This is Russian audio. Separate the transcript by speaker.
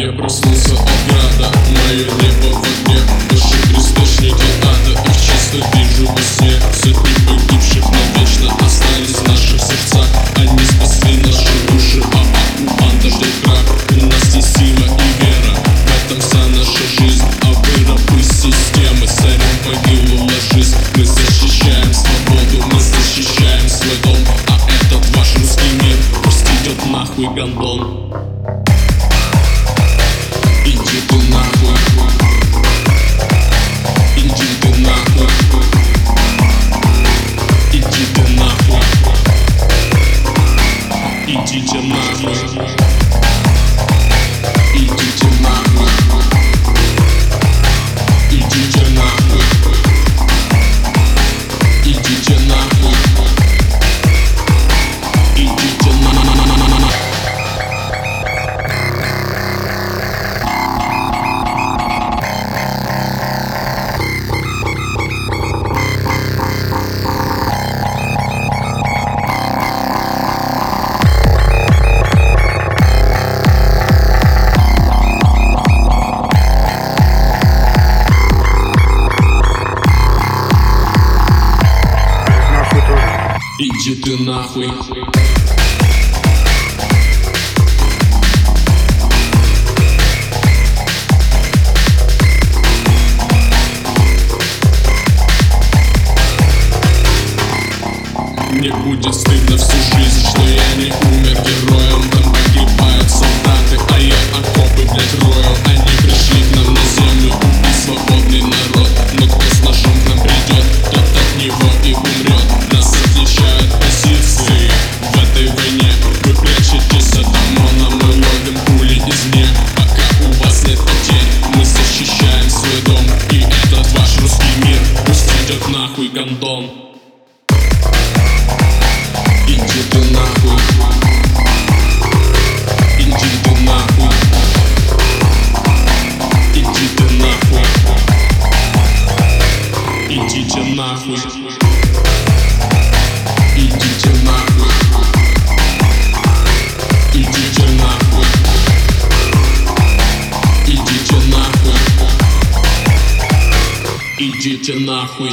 Speaker 1: Я проснулся от града. Мое небо в огне Наши крестошники ада. Их часто вижу во сне. Судьбы погибших навечно Остались в наших сердцах. Они спасли наши души А оккупанта ждет крах У нас есть сила и вера. В этом вся наша жизнь. А вы рабы системы. Сами могилу ложись. Мы защищаем свободу Мы защищаем свой дом. А этот ваш русский мир Пусть идет нахуй гандон. Иди ты нахуй. Мне будет стыдно всю жизнь, что я не умер героем. Идите нахуй. Идите нахуй. Идите нахуй. Идите нахуй. Идите нахуй.